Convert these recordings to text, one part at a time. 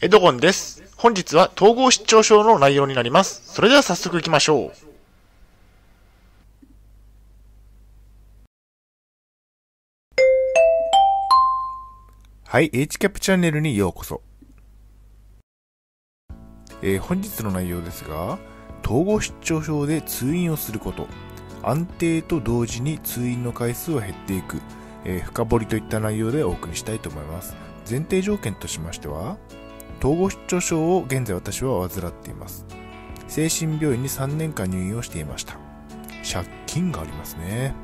エドゴンです。本日は統合失調症の内容になります。それでは早速行きましょう。はい、HCAP チャンネルにようこそ。えー本日の内容ですが、統合失調症で通院をすること、安定と同時に通院の回数は減っていく、えー深掘りといった内容でお送りしたいと思います。前提条件としましては、統合失調症を現在私は患っています。精神病院に3年間入院をしていました。借金がありますね。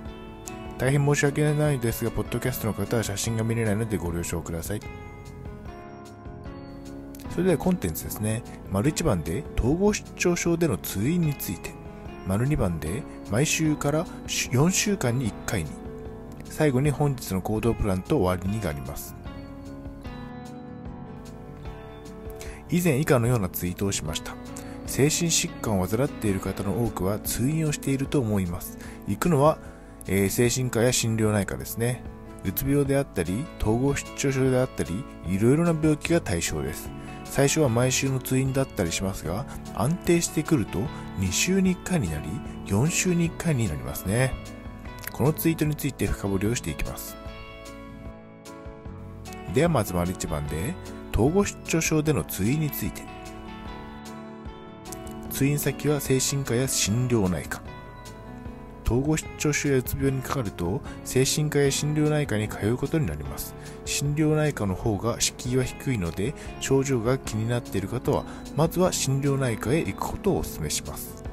大変申し訳ないですが、ポッドキャストの方は写真が見れないのでご了承ください。それではコンテンツですね。丸1番で統合失調症での通院について。丸2番で毎週から4週間に1回に。最後に本日の行動プランと終わりにがあります。以前以下のようなツイートをしました。精神疾患を患っている方の多くは通院をしていると思います。行くのはえー精神科や心療内科ですね。うつ病であったり、統合失調症であったり、いろいろな病気が対象です。最初は毎週の通院だったりしますが、安定してくると2週に1回になり、4週に1回になりますね。このツイートについて深掘りをしていきます。ではまず丸1番で、統合失調症での通院について。通院先は精神科や心療内科。統合失調症やうつ病にかかると精神科や心療内科に通うことになります心療内科の方が敷居は低いので症状が気になっている方はまずは心療内科へ行くことをお勧めします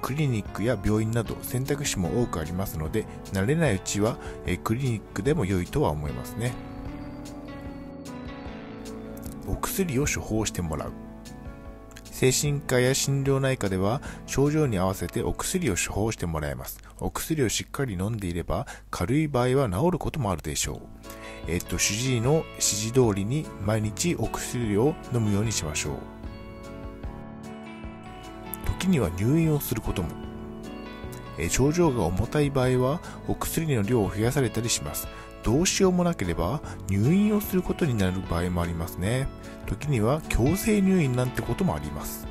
クリニックや病院など選択肢も多くありますので慣れないうちはクリニックでも良いとは思いますねお薬を処方してもらう精神科や心療内科では症状に合わせてお薬を処方してもらえます。お薬をしっかり飲んでいれば軽い場合は治ることもあるでしょう。えっと、主治医の指示通りに毎日お薬を飲むようにしましょう。時には入院をすることも。え症状が重たい場合はお薬の量を増やされたりします。どうしようもなければ入院をすることになる場合もありますね。時には強制入院なんてこともあります。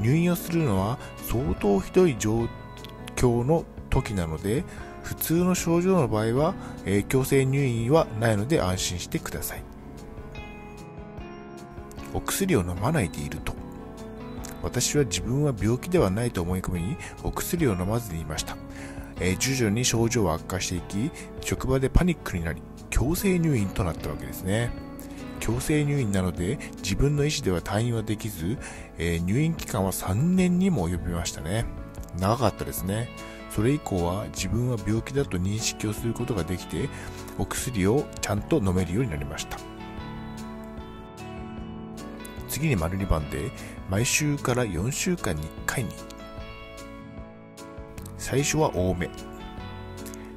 入院をするのは相当ひどい状況の時なので、普通の症状の場合は、え強制入院はないので安心してください。お薬を飲まないでいると。私は自分は病気ではないと思い込み、お薬を飲まずにいました。えー徐々に症状は悪化していき、職場でパニックになり、強制入院となったわけですね。強制入院なので、自分の意思では退院はできず、えー入院期間は3年にも及びましたね。長かったですね。それ以降は自分は病気だと認識をすることができて、お薬をちゃんと飲めるようになりました。次に丸2番で、毎週から4週間に1回に。最初は多め。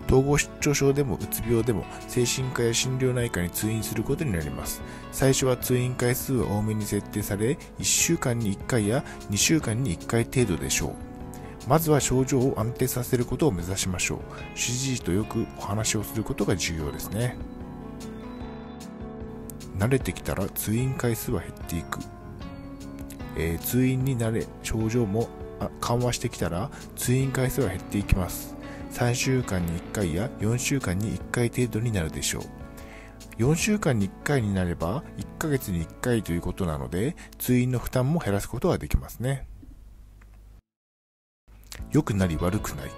統合失調症でもうつ病でも精神科や心療内科に通院することになります。最初は通院回数は多めに設定され、1週間に1回や2週間に1回程度でしょう。まずは症状を安定させることを目指しましょう。主治医とよくお話をすることが重要ですね。慣れてきたら通院回数は減っていく。えー通院に慣れ、症状も緩和してきたら通院回数は減っていきます。3週間に1回や4週間に1回程度になるでしょう。4週間に1回になれば1ヶ月に1回ということなので通院の負担も減らすことができますね。良くなり悪くなり。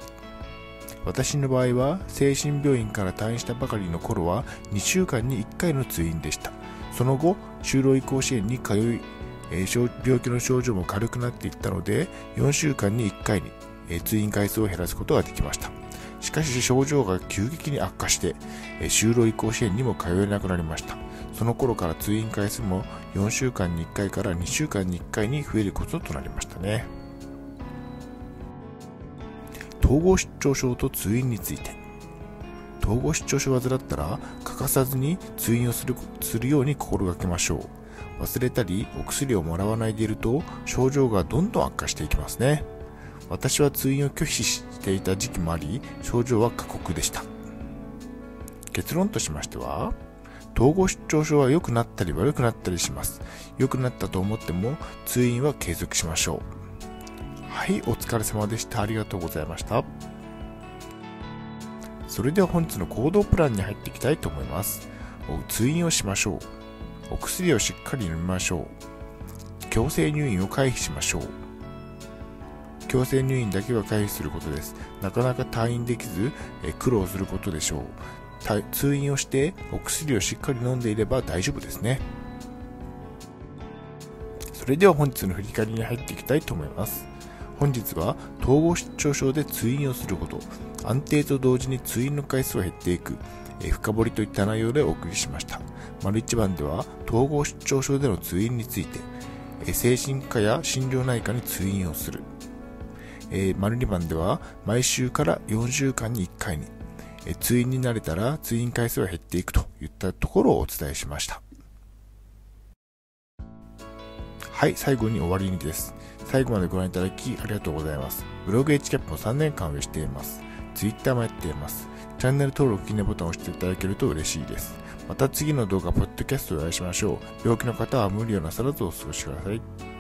私の場合は精神病院から退院したばかりの頃は2週間に1回の通院でした。その後、就労移行支援に通い、えー病気の症状も軽くなっていったので4週間に1回に、えー通院回数を減らすことができました。しかし症状が急激に悪化して、えー就労移行支援にも通えなくなりました。その頃から通院回数も4週間に1回から2週間に1回に増えることとなりましたね。統合失調症と通院について。統合失調症を患ったら欠かさずに通院をするするように心がけましょう。忘れたりお薬をもらわないでいると症状がどんどん悪化していきますね。私は通院を拒否していた時期もあり、症状は過酷でした。結論としましては、統合失調症は良くなったり悪くなったりします。良くなったと思っても通院は継続しましょう。はい、お疲れ様でした。ありがとうございました。それでは本日の行動プランに入っていきたいと思います。通院をしましょう。お薬をしっかり飲みましょう。強制入院を回避しましょう。強制入院だけは回避することです。なかなか退院できず、え苦労することでしょう。通院をしてお薬をしっかり飲んでいれば大丈夫ですね。それでは本日の振り返りに入っていきたいと思います。本日は統合失調症で通院をすること、安定と同時に通院の回数は減っていく、え深掘りといった内容でお送りしました。丸一番では統合失調症での通院について、え精神科や心療内科に通院をする。え、丸2番では毎週から4週間に1回に、え通院になれたら通院回数は減っていくといったところをお伝えしました。はい、最後に終わりにです。最後までご覧いただきありがとうございます。ブログ HCAP も3年間運営しています。Twitter もやっています。チャンネル登録、いいねボタンを押していただけると嬉しいです。また次の動画、ポッドキャストでお会いしましょう。病気の方は無理をなさらずお過ごしください。